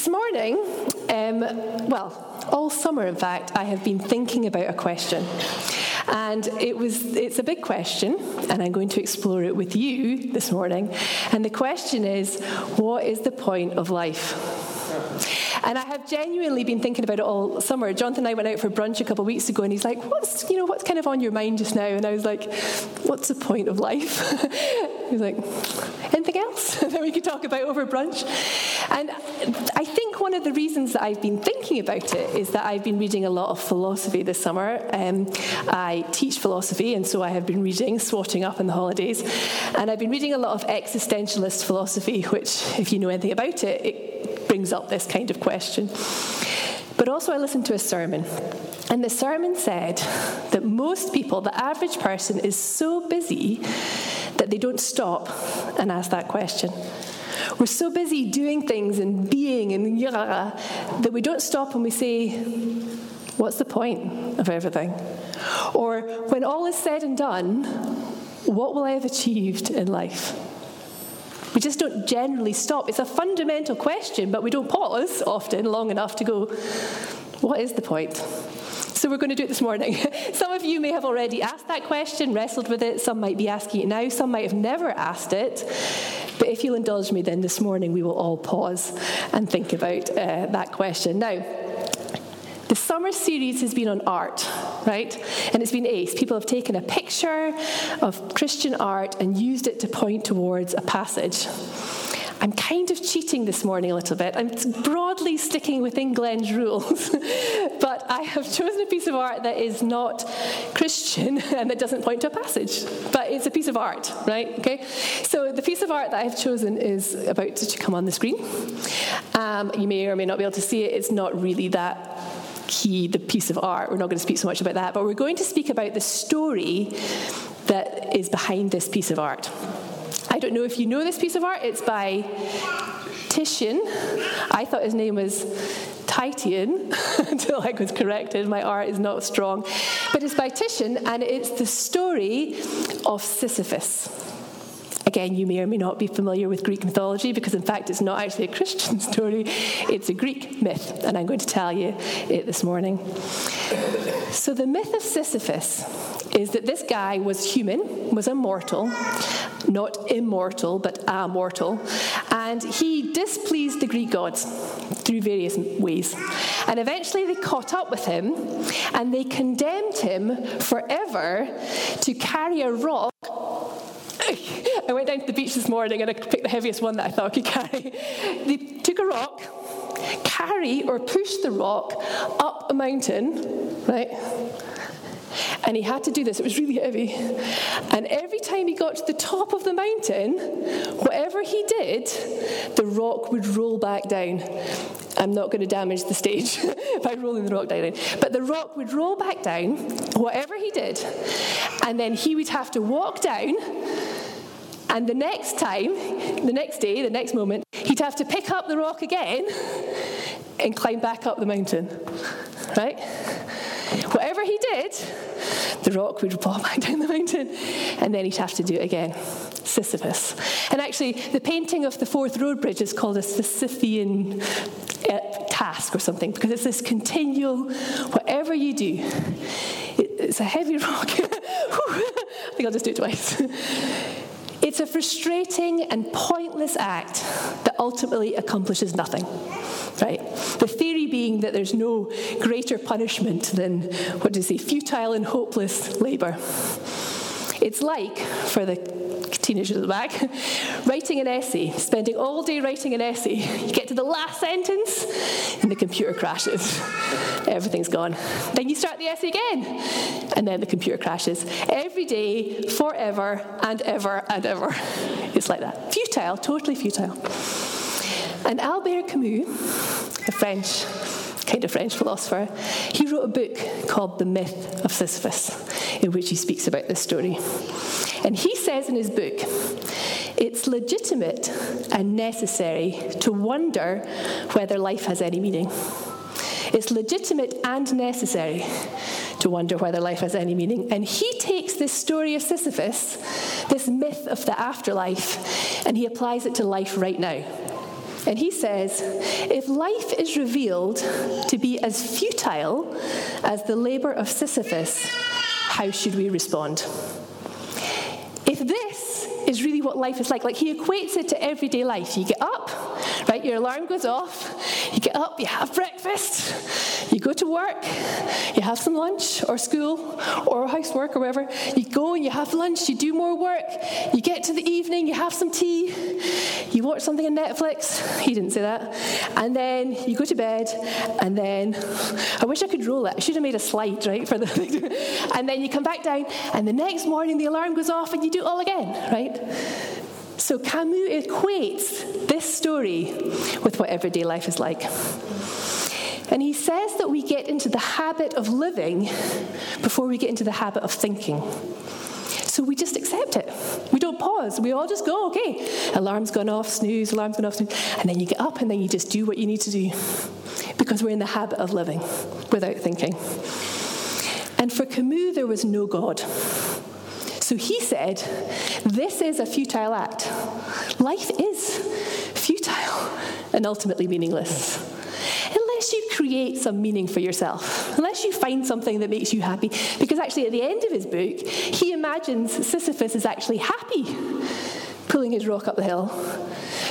This morning, um, well, all summer in fact, I have been thinking about a question. And it was it's a big question, and I'm going to explore it with you this morning. And the question is, what is the point of life? And I have genuinely been thinking about it all summer. Jonathan and I went out for brunch a couple of weeks ago, and he's like, "What's you know what's kind of on your mind just now?" And I was like, "What's the point of life?" he's like, "Anything else that we could talk about over brunch?" And one of the reasons that I've been thinking about it is that I've been reading a lot of philosophy this summer. Um, I teach philosophy, and so I have been reading, swatting up in the holidays, and I've been reading a lot of existentialist philosophy, which, if you know anything about it, it brings up this kind of question. But also, I listened to a sermon, and the sermon said that most people, the average person, is so busy that they don't stop and ask that question. We're so busy doing things and being and yah, that we don't stop and we say, What's the point of everything? Or, when all is said and done, what will I have achieved in life? We just don't generally stop. It's a fundamental question, but we don't pause often long enough to go, what is the point? So we're going to do it this morning. some of you may have already asked that question, wrestled with it. Some might be asking it now. Some might have never asked it. If you'll indulge me, then this morning we will all pause and think about uh, that question. Now, the summer series has been on art, right? And it's been ace. People have taken a picture of Christian art and used it to point towards a passage. I'm kind of cheating this morning a little bit. I'm broadly sticking within Glenn's rules, but I have chosen a piece of art that is not Christian and that doesn't point to a passage, but it's a piece of art, right? Okay. So the piece of art that I've chosen is about to come on the screen. Um, you may or may not be able to see it. It's not really that key, the piece of art. We're not going to speak so much about that, but we're going to speak about the story that is behind this piece of art. I don't know if you know this piece of art. It's by Titian. I thought his name was Titian until I was corrected. My art is not strong. But it's by Titian, and it's the story of Sisyphus. Again, you may or may not be familiar with Greek mythology because, in fact, it's not actually a Christian story, it's a Greek myth, and I'm going to tell you it this morning. So, the myth of Sisyphus is that this guy was human, was immortal, not immortal, but a mortal, and he displeased the Greek gods through various ways. And eventually they caught up with him and they condemned him forever to carry a rock I went down to the beach this morning and I picked the heaviest one that I thought I could carry. They took a rock, carry or push the rock up a mountain, right? And he had to do this, it was really heavy. And every time he got to the top of the mountain, whatever he did, the rock would roll back down. I'm not going to damage the stage by rolling the rock down. But the rock would roll back down, whatever he did, and then he would have to walk down and the next time, the next day, the next moment, he'd have to pick up the rock again and climb back up the mountain. Right? Whatever he did, the rock would fall back down the mountain, and then he'd have to do it again. Sisyphus. And actually, the painting of the Forth Road Bridge is called a Sisyphean uh, task or something, because it's this continual, whatever you do, it's a heavy rock. I think I'll just do it twice. It's a frustrating and pointless act that ultimately accomplishes nothing. Right? The theory being that there's no greater punishment than, what do you say, futile and hopeless labour. It's like, for the teenagers at the back, writing an essay, spending all day writing an essay. You get to the last sentence, and the computer crashes. Everything's gone. Then you start the essay again, and then the computer crashes. Every day, forever and ever and ever. It's like that. Futile, totally futile. And Albert Camus, a French kind of French philosopher, he wrote a book called The Myth of Sisyphus, in which he speaks about this story. And he says in his book, it's legitimate and necessary to wonder whether life has any meaning. It's legitimate and necessary to wonder whether life has any meaning. And he takes this story of Sisyphus, this myth of the afterlife, and he applies it to life right now. And he says, if life is revealed to be as futile as the labor of Sisyphus, how should we respond? If this is really what life is like, like he equates it to everyday life, you get up, right, your alarm goes off, you get up, you have breakfast, you go to work, you have some lunch or school or housework or whatever, you go and you have lunch, you do more work, you get to the evening, you have some tea, you watch something on Netflix, he didn't say that, and then you go to bed, and then, I wish I could roll it, I should have made a slide, right, for the, and then you come back down, and the next morning the alarm goes off and you do it all again, right? So Camus equates this story with what everyday life is like. And he says that we get into the habit of living before we get into the habit of thinking. So we just accept it. We don't pause. We all just go, okay, alarm's gone off, snooze, alarm's gone off, snooze. And then you get up and then you just do what you need to do because we're in the habit of living without thinking. And for Camus, there was no God. So he said, This is a futile act. Life is futile and ultimately meaningless. Unless you create some meaning for yourself, unless you find something that makes you happy. Because actually, at the end of his book, he imagines Sisyphus is actually happy pulling his rock up the hill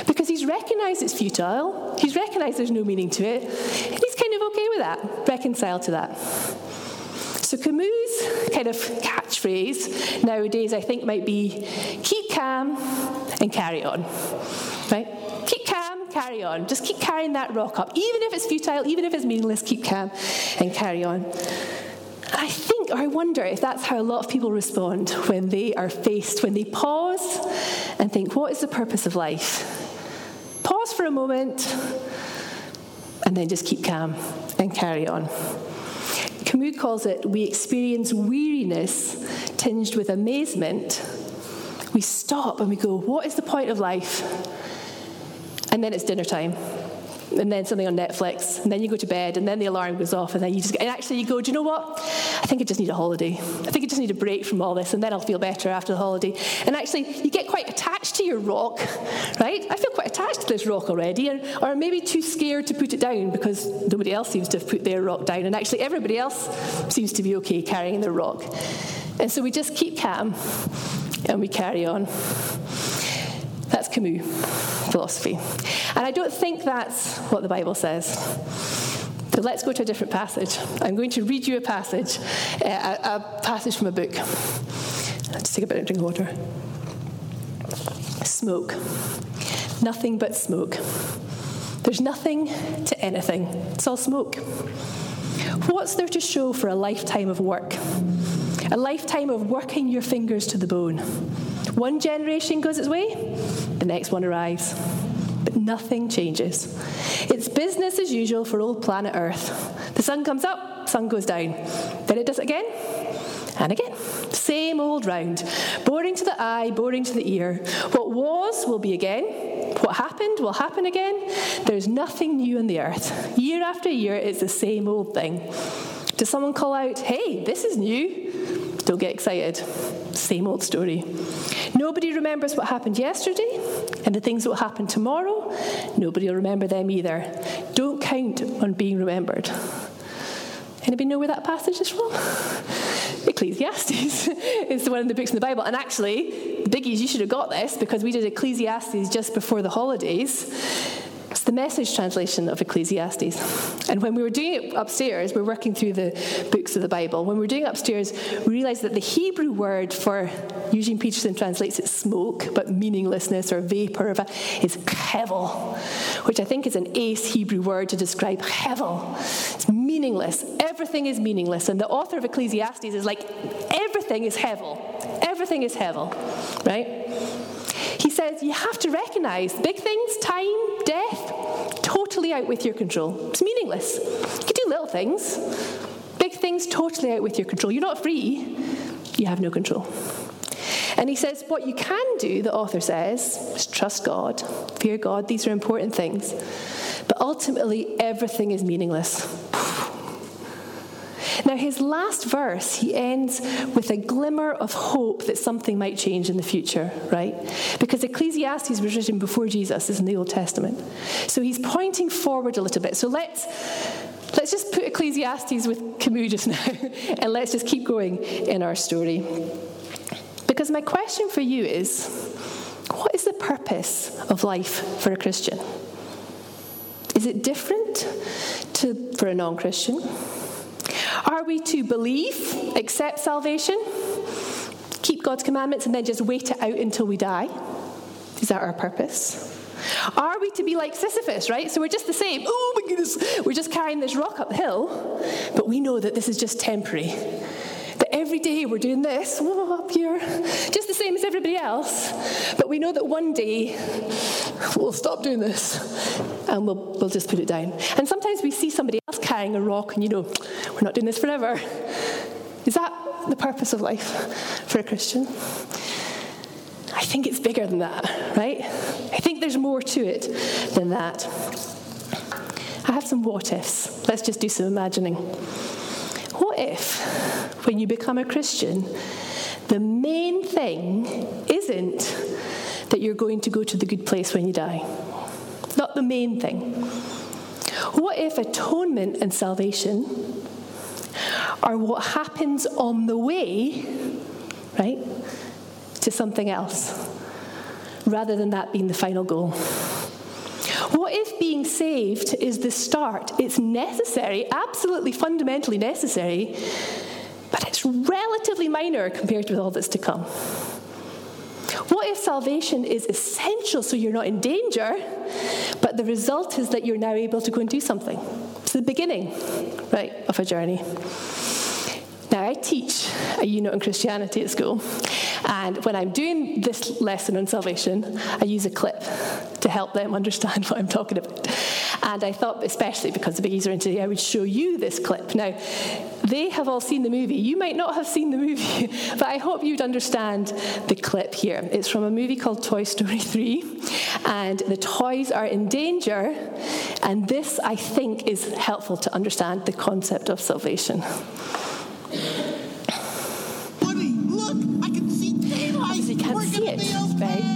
because he's recognized it's futile, he's recognized there's no meaning to it, and he's kind of okay with that, reconciled to that. So Camus' kind of catchphrase nowadays, I think, might be keep calm and carry on. Right? Carry on. Just keep carrying that rock up. Even if it's futile, even if it's meaningless, keep calm and carry on. I think, or I wonder if that's how a lot of people respond when they are faced, when they pause and think, what is the purpose of life? Pause for a moment and then just keep calm and carry on. Camus calls it we experience weariness tinged with amazement. We stop and we go, What is the point of life? And then it's dinner time and then something on Netflix, and then you go to bed, and then the alarm goes off, and then you just, and actually you go, do you know what? I think I just need a holiday. I think I just need a break from all this, and then I'll feel better after the holiday. And actually, you get quite attached to your rock, right? I feel quite attached to this rock already, and, or maybe too scared to put it down because nobody else seems to have put their rock down, and actually everybody else seems to be okay carrying their rock. And so we just keep calm, and we carry on. Camus philosophy. And I don't think that's what the Bible says. So let's go to a different passage. I'm going to read you a passage, uh, a, a, passage from a book. Let's take a bit of drink of water. Smoke. Nothing but smoke. There's nothing to anything. It's all smoke. What's there to show for a lifetime of work? A lifetime of working your fingers to the bone. One generation goes its way, the next one arrives. But nothing changes. It's business as usual for old planet Earth. The sun comes up, sun goes down. Then it does it again, and again. Same old round. Boring to the eye, boring to the ear. What was will be again. What happened will happen again. There's nothing new on the earth. Year after year, it's the same old thing. Does someone call out, hey, this is new? Don't get excited. Same old story. Nobody remembers what happened yesterday, and the things that will happen tomorrow, nobody will remember them either. Don't count on being remembered. Anybody know where that passage is from? Ecclesiastes is the one of the books in the Bible. And actually, biggies, you should have got this because we did Ecclesiastes just before the holidays. The message translation of Ecclesiastes. And when we were doing it upstairs, we're working through the books of the Bible. When we were doing it upstairs, we realized that the Hebrew word for Eugene Peterson translates it smoke, but meaninglessness or vapor is hevel, which I think is an ace Hebrew word to describe hevel. It's meaningless. Everything is meaningless. And the author of Ecclesiastes is like, everything is hevel. Everything is hevel, right? He says you have to recognize big things, time, death, totally out with your control. It's meaningless. You can do little things, big things, totally out with your control. You're not free, you have no control. And he says, what you can do, the author says, is trust God, fear God. These are important things. But ultimately, everything is meaningless. Now, his last verse, he ends with a glimmer of hope that something might change in the future, right? Because Ecclesiastes was written before Jesus, is in the Old Testament. So he's pointing forward a little bit. So let's. Let's just put Ecclesiastes with Camus just now, and let's just keep going in our story. Because my question for you is what is the purpose of life for a Christian? Is it different to, for a non Christian? Are we to believe, accept salvation, keep God's commandments, and then just wait it out until we die? Is that our purpose? Are we to be like Sisyphus, right? So we're just the same. Oh my goodness, we're just carrying this rock up the hill, but we know that this is just temporary. That every day we're doing this, up here, just the same as everybody else, but we know that one day we'll stop doing this and we'll, we'll just put it down. And sometimes we see somebody else carrying a rock and you know, we're not doing this forever. Is that the purpose of life for a Christian? I think it's bigger than that, right? I think there's more to it than that. I have some what ifs. Let's just do some imagining. If, when you become a Christian, the main thing isn't that you're going to go to the good place when you die? Not the main thing. What if atonement and salvation are what happens on the way, right, to something else, rather than that being the final goal? What if being saved is the start? It's necessary, absolutely fundamentally necessary, but it's relatively minor compared with all that's to come. What if salvation is essential so you're not in danger, but the result is that you're now able to go and do something? It's the beginning, right, of a journey. Now, I teach a unit on Christianity at school, and when I'm doing this lesson on salvation, I use a clip to help them understand what I'm talking about. And I thought, especially because the biggies are in today, I would show you this clip. Now, they have all seen the movie. You might not have seen the movie, but I hope you'd understand the clip here. It's from a movie called Toy Story 3, and the toys are in danger. And this, I think, is helpful to understand the concept of salvation. it, babe.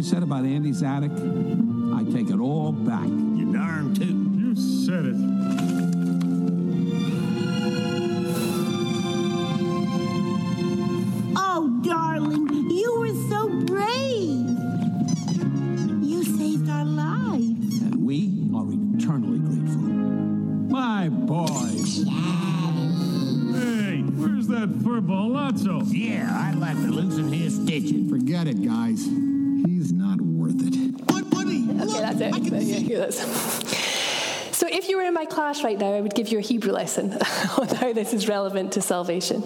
I said about Andy's attic, I take it all back. You darn too. You said it. Oh, darling, you were so brave. You saved our lives. And we are eternally grateful. My boy. Hey, where's that furball Lotso? Yeah, I'd like to loosen his stitches. Forget it, guys. That's it. Yeah, yeah, So, if you were in my class right now, I would give you a Hebrew lesson on how this is relevant to salvation.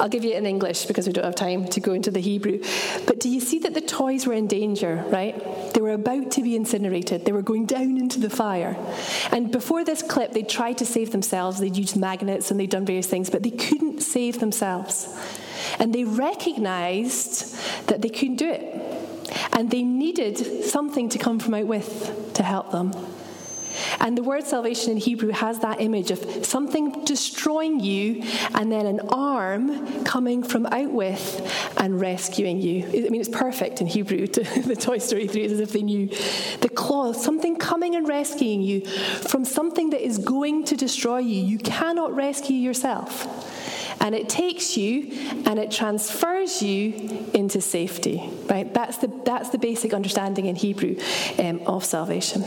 I'll give you it in English because we don't have time to go into the Hebrew. But do you see that the toys were in danger, right? They were about to be incinerated, they were going down into the fire. And before this clip, they tried to save themselves. They'd used magnets and they'd done various things, but they couldn't save themselves. And they recognized that they couldn't do it. And they needed something to come from out with to help them. And the word salvation in Hebrew has that image of something destroying you and then an arm coming from out with and rescuing you. I mean, it's perfect in Hebrew to the Toy Story 3. It's as if they knew the claw, something coming and rescuing you from something that is going to destroy you. You cannot rescue yourself. And it takes you and it transfers you into safety, right? That's the, that's the basic understanding in Hebrew um, of salvation.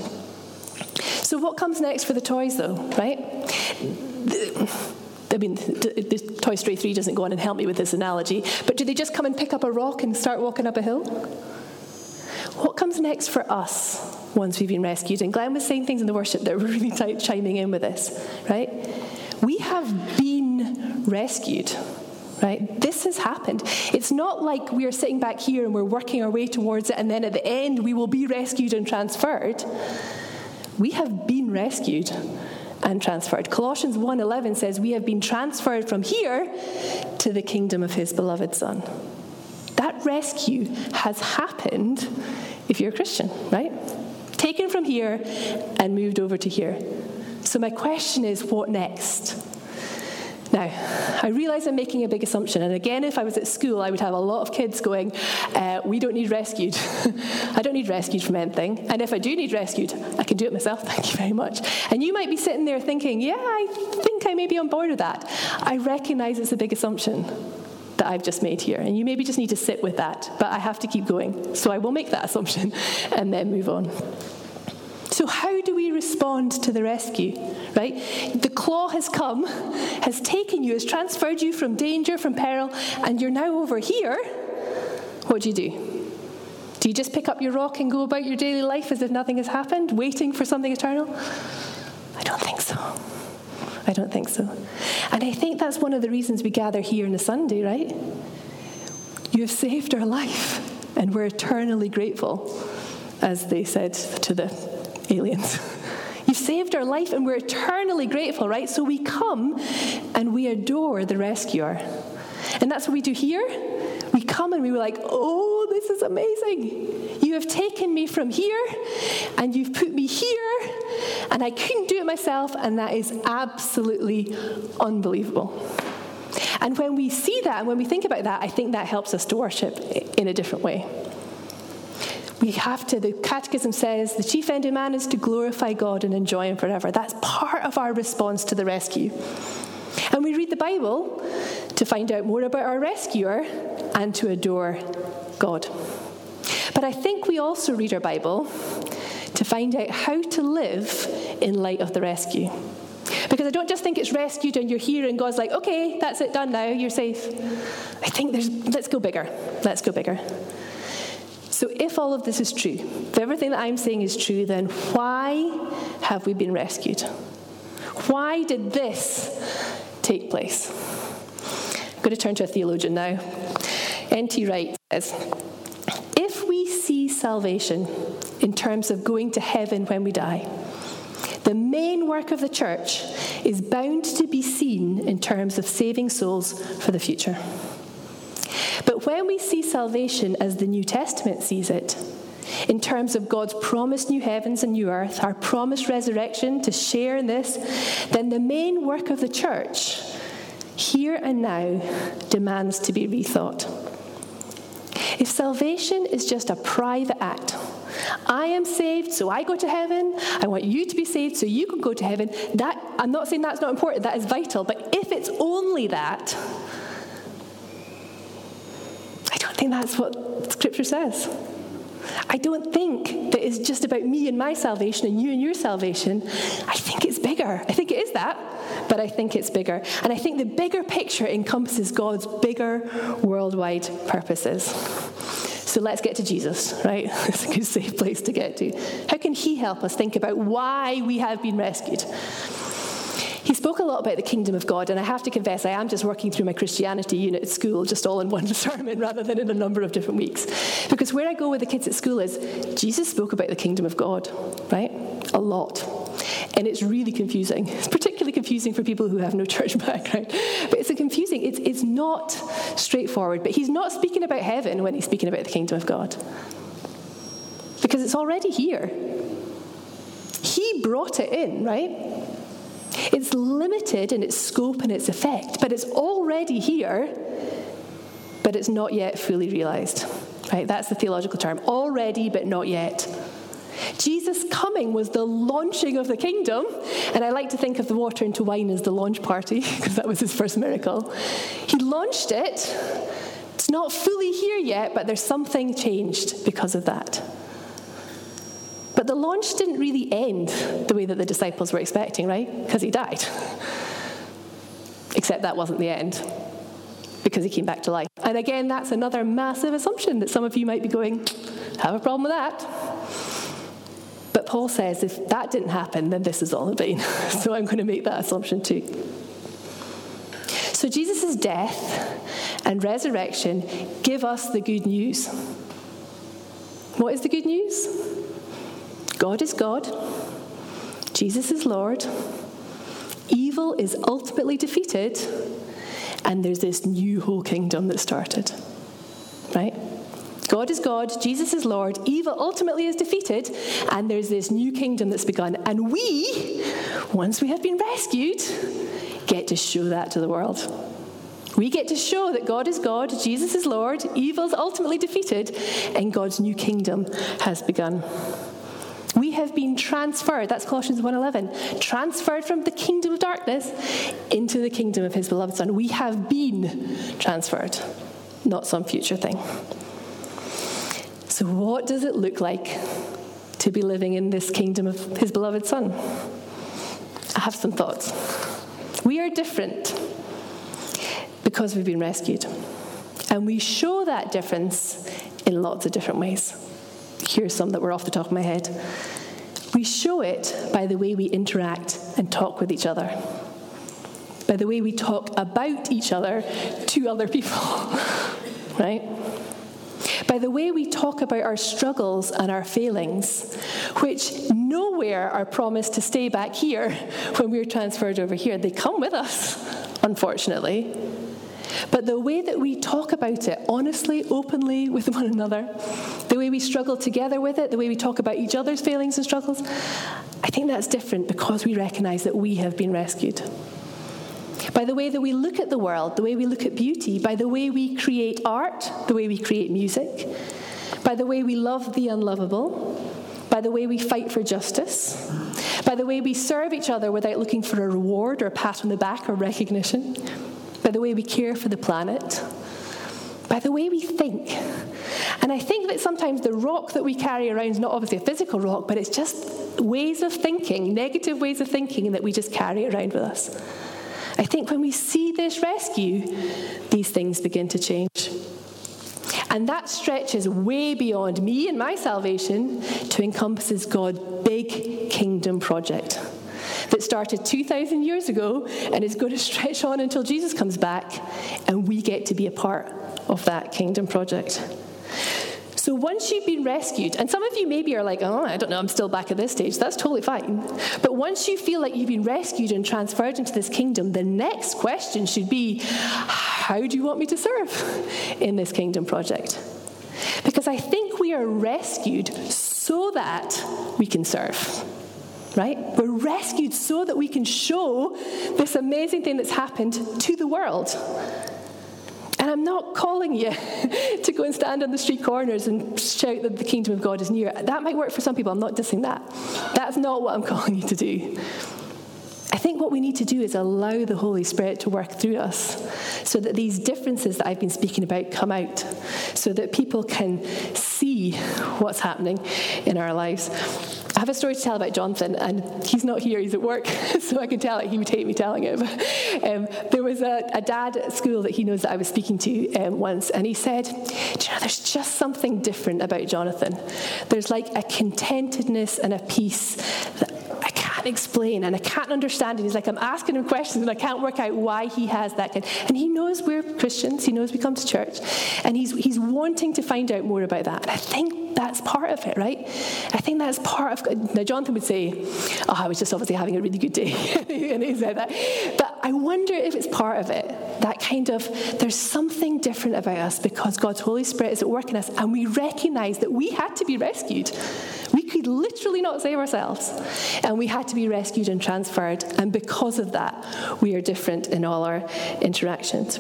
So, what comes next for the toys, though, right? I mean, the, Toy Story 3 doesn't go on and help me with this analogy, but do they just come and pick up a rock and start walking up a hill? What comes next for us once we've been rescued? And Glenn was saying things in the worship that were really tight, chiming in with this, right? We have been rescued. Right? This has happened. It's not like we are sitting back here and we're working our way towards it, and then at the end we will be rescued and transferred. We have been rescued and transferred. Colossians 1:11 says we have been transferred from here to the kingdom of his beloved son. That rescue has happened if you're a Christian, right? Taken from here and moved over to here. So my question is what next? Now, I realize I'm making a big assumption, and again, if I was at school, I would have a lot of kids going, uh, We don't need rescued. I don't need rescued from anything. And if I do need rescued, I can do it myself, thank you very much. And you might be sitting there thinking, Yeah, I think I may be on board with that. I recognize it's a big assumption that I've just made here, and you maybe just need to sit with that, but I have to keep going. So I will make that assumption and then move on. So, how respond to the rescue? Right? The claw has come, has taken you, has transferred you from danger, from peril, and you're now over here. What do you do? Do you just pick up your rock and go about your daily life as if nothing has happened, waiting for something eternal? I don't think so. I don't think so. And I think that's one of the reasons we gather here on a Sunday, right? You have saved our life, and we're eternally grateful, as they said to the aliens. You've saved our life and we're eternally grateful, right? So we come and we adore the rescuer. And that's what we do here. We come and we were like, oh, this is amazing. You have taken me from here and you've put me here, and I couldn't do it myself, and that is absolutely unbelievable. And when we see that and when we think about that, I think that helps us to worship in a different way. We have to, the Catechism says, the chief end of man is to glorify God and enjoy Him forever. That's part of our response to the rescue. And we read the Bible to find out more about our rescuer and to adore God. But I think we also read our Bible to find out how to live in light of the rescue. Because I don't just think it's rescued and you're here and God's like, okay, that's it, done now, you're safe. I think there's, let's go bigger. Let's go bigger. So, if all of this is true, if everything that I'm saying is true, then why have we been rescued? Why did this take place? I'm going to turn to a theologian now. N.T. Wright says If we see salvation in terms of going to heaven when we die, the main work of the church is bound to be seen in terms of saving souls for the future. But when we see salvation as the New Testament sees it, in terms of God's promised new heavens and new earth, our promised resurrection to share in this, then the main work of the church, here and now, demands to be rethought. If salvation is just a private act, I am saved, so I go to heaven. I want you to be saved, so you can go to heaven. That I'm not saying that's not important, that is vital. But if it's only that, I don't think that's what Scripture says. I don't think that it's just about me and my salvation and you and your salvation. I think it's bigger. I think it is that, but I think it's bigger. And I think the bigger picture encompasses God's bigger worldwide purposes. So let's get to Jesus, right? It's a good safe place to get to. How can he help us think about why we have been rescued? He spoke a lot about the kingdom of God, and I have to confess, I am just working through my Christianity unit at school, just all in one sermon rather than in a number of different weeks. Because where I go with the kids at school is Jesus spoke about the kingdom of God, right? A lot. And it's really confusing. It's particularly confusing for people who have no church background. But it's a confusing, it's, it's not straightforward. But he's not speaking about heaven when he's speaking about the kingdom of God. Because it's already here. He brought it in, right? It's limited in its scope and its effect, but it's already here, but it's not yet fully realized. Right? That's the theological term. Already, but not yet. Jesus' coming was the launching of the kingdom, and I like to think of the water into wine as the launch party, because that was his first miracle. He launched it. It's not fully here yet, but there's something changed because of that. But the launch didn't really end the way that the disciples were expecting, right? Because he died. Except that wasn't the end, because he came back to life. And again, that's another massive assumption that some of you might be going, have a problem with that. But Paul says if that didn't happen, then this is all in vain. so I'm going to make that assumption too. So Jesus' death and resurrection give us the good news. What is the good news? God is God, Jesus is Lord, evil is ultimately defeated, and there's this new whole kingdom that started. Right? God is God, Jesus is Lord, evil ultimately is defeated, and there's this new kingdom that's begun. And we, once we have been rescued, get to show that to the world. We get to show that God is God, Jesus is Lord, evil is ultimately defeated, and God's new kingdom has begun. Have been transferred, that's Colossians 1:11, transferred from the kingdom of darkness into the kingdom of his beloved son. We have been transferred, not some future thing. So what does it look like to be living in this kingdom of his beloved son? I have some thoughts. We are different because we've been rescued. And we show that difference in lots of different ways. Here's some that were off the top of my head. We show it by the way we interact and talk with each other, by the way we talk about each other to other people, right? By the way we talk about our struggles and our failings, which nowhere are promised to stay back here when we're transferred over here. They come with us, unfortunately. But the way that we talk about it honestly, openly with one another, the way we struggle together with it, the way we talk about each other's failings and struggles, I think that's different because we recognize that we have been rescued. By the way that we look at the world, the way we look at beauty, by the way we create art, the way we create music, by the way we love the unlovable, by the way we fight for justice, by the way we serve each other without looking for a reward or a pat on the back or recognition by the way we care for the planet, by the way we think. And I think that sometimes the rock that we carry around is not obviously a physical rock, but it's just ways of thinking, negative ways of thinking that we just carry around with us. I think when we see this rescue, these things begin to change. And that stretches way beyond me and my salvation to encompasses God's big kingdom project that started 2,000 years ago and is going to stretch on until Jesus comes back, and we get to be a part of that kingdom project. So once you've been rescued, and some of you maybe are like, oh, I don't know, I'm still back at this stage. That's totally fine. But once you feel like you've been rescued and transferred into this kingdom, the next question should be, how do you want me to serve in this kingdom project? Because I think we are rescued so that we can serve right? We're rescued so that we can show this amazing thing that's happened to the world. And I'm not calling you to go and stand on the street corners and shout that the kingdom of God is near. That might work for some people. I'm not dissing that. That's not what I'm calling you to do. I think what we need to do is allow the Holy Spirit to work through us so that these differences that I've been speaking about come out, so that people can see what's happening in our lives. I have a story to tell about Jonathan, and he's not here, he's at work, so I can tell it. He would hate me telling it. um, there was a, a, dad at school that he knows that I was speaking to um, once, and he said, Do you know, there's just something different about Jonathan. There's like a contentedness and a peace that explain and I can't understand. And he's like, I'm asking him questions and I can't work out why he has that. And he knows we're Christians, he knows we come to church, and he's, he's wanting to find out more about that. And I think that's part of it, right? I think that's part of. Now, Jonathan would say, "Oh, I was just obviously having a really good day," and he said that. But I wonder if it's part of it. That kind of there's something different about us because God's Holy Spirit is at work in us, and we recognise that we had to be rescued. We could literally not save ourselves, and we had to be rescued and transferred. And because of that, we are different in all our interactions.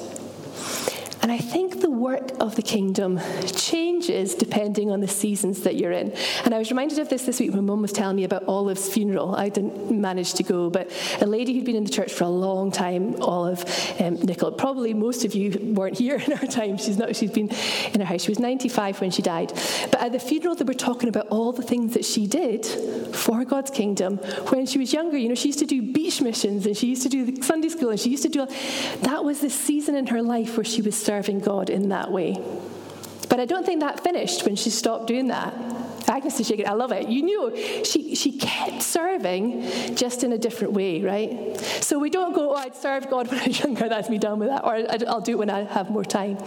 And I think the work of the kingdom changes depending on the seasons that you're in. And I was reminded of this this week when Mum was telling me about Olive's funeral. I didn't manage to go, but a lady who'd been in the church for a long time, Olive um. Probably most of you weren't here in her time. She's not. She's been in her house. She was 95 when she died. But at the funeral, they were talking about all the things that she did for God's kingdom when she was younger. You know, she used to do beach missions and she used to do Sunday school and she used to do. That was the season in her life where she was serving serving God in that way. But I don't think that finished when she stopped doing that. Agnes is shaking. I love it. You knew she, she kept serving just in a different way, right? So we don't go, oh, I'd serve God when I was younger, that's me done with that, or I'll do it when I have more time.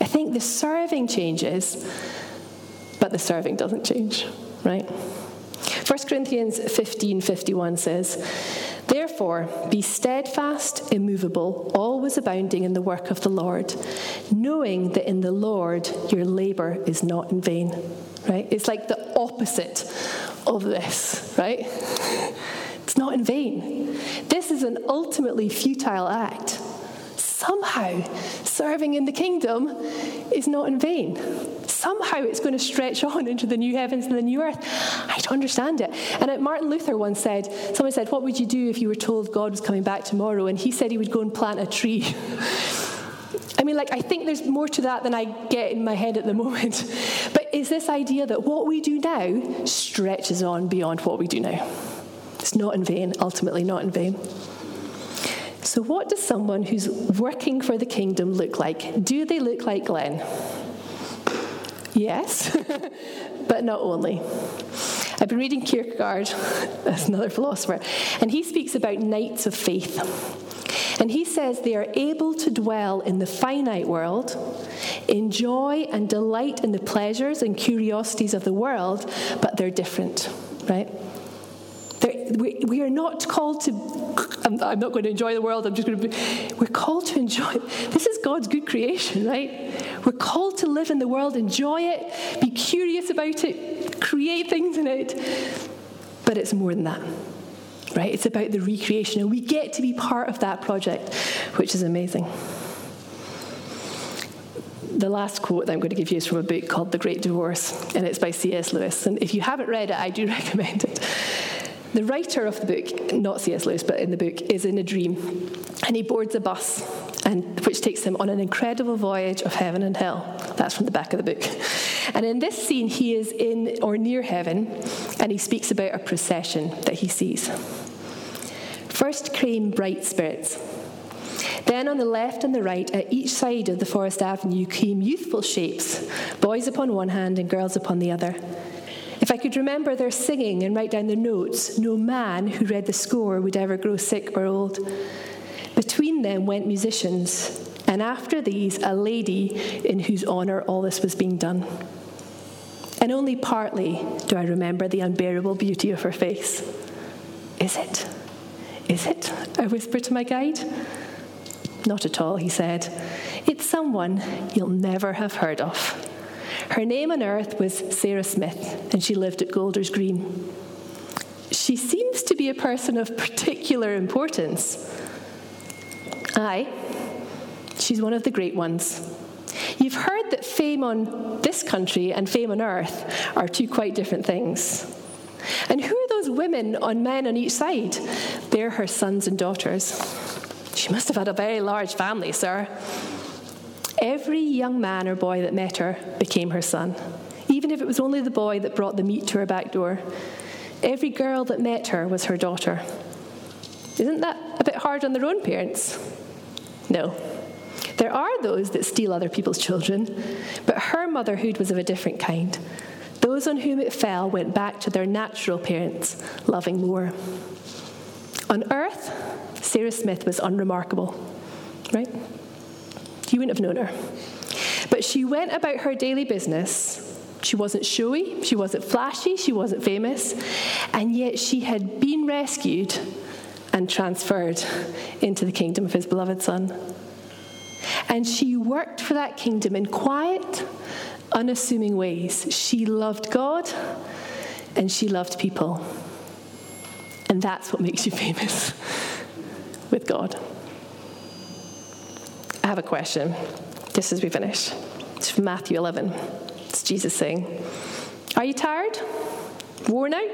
I think the serving changes, but the serving doesn't change, right? 1 Corinthians 15 51 says, Therefore, be steadfast, immovable, always abounding in the work of the Lord, knowing that in the Lord your labor is not in vain. Right? It's like the opposite of this, right? It's not in vain. This is an ultimately futile act. Somehow, serving in the kingdom is not in vain somehow it's going to stretch on into the new heavens and the new earth. I don't understand it. And Martin Luther once said, someone said, What would you do if you were told God was coming back tomorrow? And he said he would go and plant a tree. I mean, like, I think there's more to that than I get in my head at the moment. But it's this idea that what we do now stretches on beyond what we do now. It's not in vain, ultimately, not in vain. So, what does someone who's working for the kingdom look like? Do they look like Glenn? Yes, but not only. I've been reading Kierkegaard, that's another philosopher, and he speaks about knights of faith. And he says they are able to dwell in the finite world, enjoy and delight in the pleasures and curiosities of the world, but they're different, right? We, we are not called to, I'm, I'm, not going to enjoy the world, I'm just going to be, we're called to enjoy. This is God's good creation, right? We're called to live in the world, enjoy it, be curious about it, create things in it. But it's more than that, right? It's about the recreation, and we get to be part of that project, which is amazing. The last quote that I'm going to give you is from a book called The Great Divorce, and it's by C.S. Lewis. And if you haven't read it, I do recommend it. The writer of the book, not C.S. Lewis, but in the book, is in a dream, and he boards a bus, and which takes him on an incredible voyage of heaven and hell. That's from the back of the book. And in this scene, he is in or near heaven, and he speaks about a procession that he sees. First came bright spirits. Then on the left and the right, at each side of the forest avenue, came youthful shapes, boys upon one hand and girls upon the other. If I could remember their singing and write down the notes, no man who read the score would ever grow sick or old. Between them went musicians, and after these, a lady in whose honour all this was being done. And only partly do I remember the unbearable beauty of her face. Is it? Is it? I whispered to my guide. Not at all, he said. It's someone you'll never have heard of. Her name on earth was Sarah Smith, and she lived at Golders Green. She seems to be a person of particular importance. Aye, She's one of the great ones. You've heard that fame on this country and fame on earth are two quite different things. And who are those women on men on each side? They're her sons and daughters. She must have had a very large family, sir. Every young man or boy that met her became her son, even if it was only the boy that brought the meat to her back door. Every girl that met her was her daughter. Isn't that a bit hard on their own parents? No. There are those that steal other people's children, but her motherhood was of a different kind. Those on whom it fell went back to their natural parents, loving more. On earth, Sarah Smith was unremarkable, right? Wouldn't have known her. But she went about her daily business. She wasn't showy, she wasn't flashy, she wasn't famous, and yet she had been rescued and transferred into the kingdom of his beloved Son. And she worked for that kingdom in quiet, unassuming ways. She loved God and she loved people. And that's what makes you famous with God. I have a question just as we finish. It's from Matthew 11. It's Jesus saying, Are you tired? Worn out?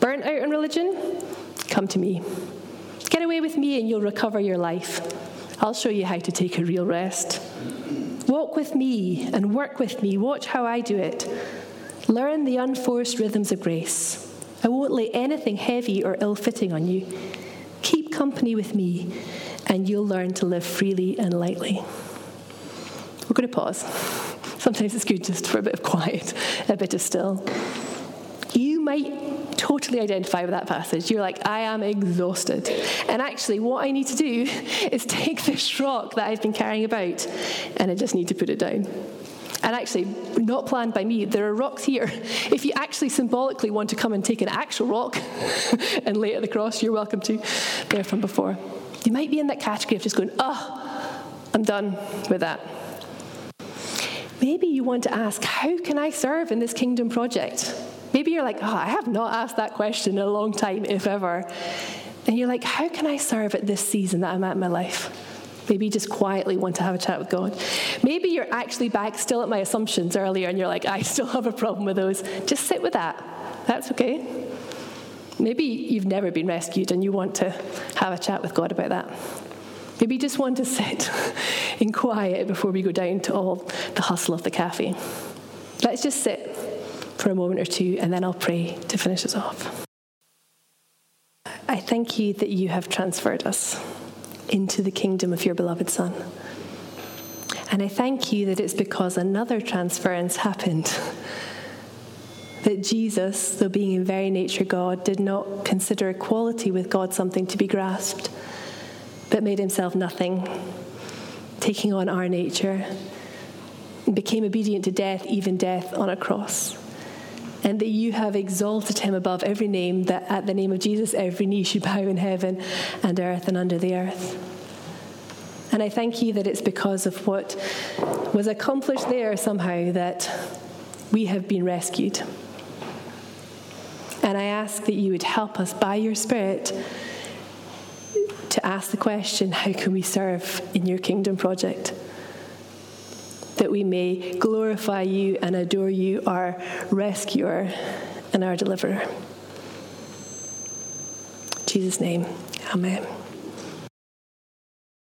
Burnt out in religion? Come to me. Get away with me and you'll recover your life. I'll show you how to take a real rest. Walk with me and work with me. Watch how I do it. Learn the unforced rhythms of grace. I won't lay anything heavy or ill fitting on you. Keep company with me, and you'll learn to live freely and lightly. We're going to pause. Sometimes it's good just for a bit of quiet, a bit of still. You might totally identify with that passage. You're like, I am exhausted. And actually, what I need to do is take this rock that I've been carrying about and I just need to put it down. And actually, not planned by me, there are rocks here. If you actually symbolically want to come and take an actual rock and lay it at the cross, you're welcome to. There from before. You might be in that category of just going, oh, I'm done with that. Maybe you want to ask, how can I serve in this kingdom project? Maybe you're like, oh, I have not asked that question in a long time, if ever. And you're like, how can I serve at this season that I'm at in my life? Maybe you just quietly want to have a chat with God. Maybe you're actually back still at my assumptions earlier and you're like, I still have a problem with those. Just sit with that. That's okay. Maybe you've never been rescued and you want to have a chat with God about that. Maybe you just want to sit in quiet before we go down to all the hustle of the cafe. Let's just sit for a moment or two and then I'll pray to finish us off. I thank you that you have transferred us into the kingdom of your beloved Son. And I thank you that it's because another transference happened. That Jesus, though being in very nature God, did not consider equality with God something to be grasped, but made himself nothing, taking on our nature, and became obedient to death, even death on a cross and that you have exalted him above every name, that at the name of Jesus every knee should bow in heaven and earth and under the earth. And I thank you that it's because of what was accomplished there somehow that we have been rescued. And I ask that you would help us by your Spirit to ask the question how can we serve in your kingdom project? that we may glorify you and adore you, our rescuer and our deliverer. In Jesus' name, amen.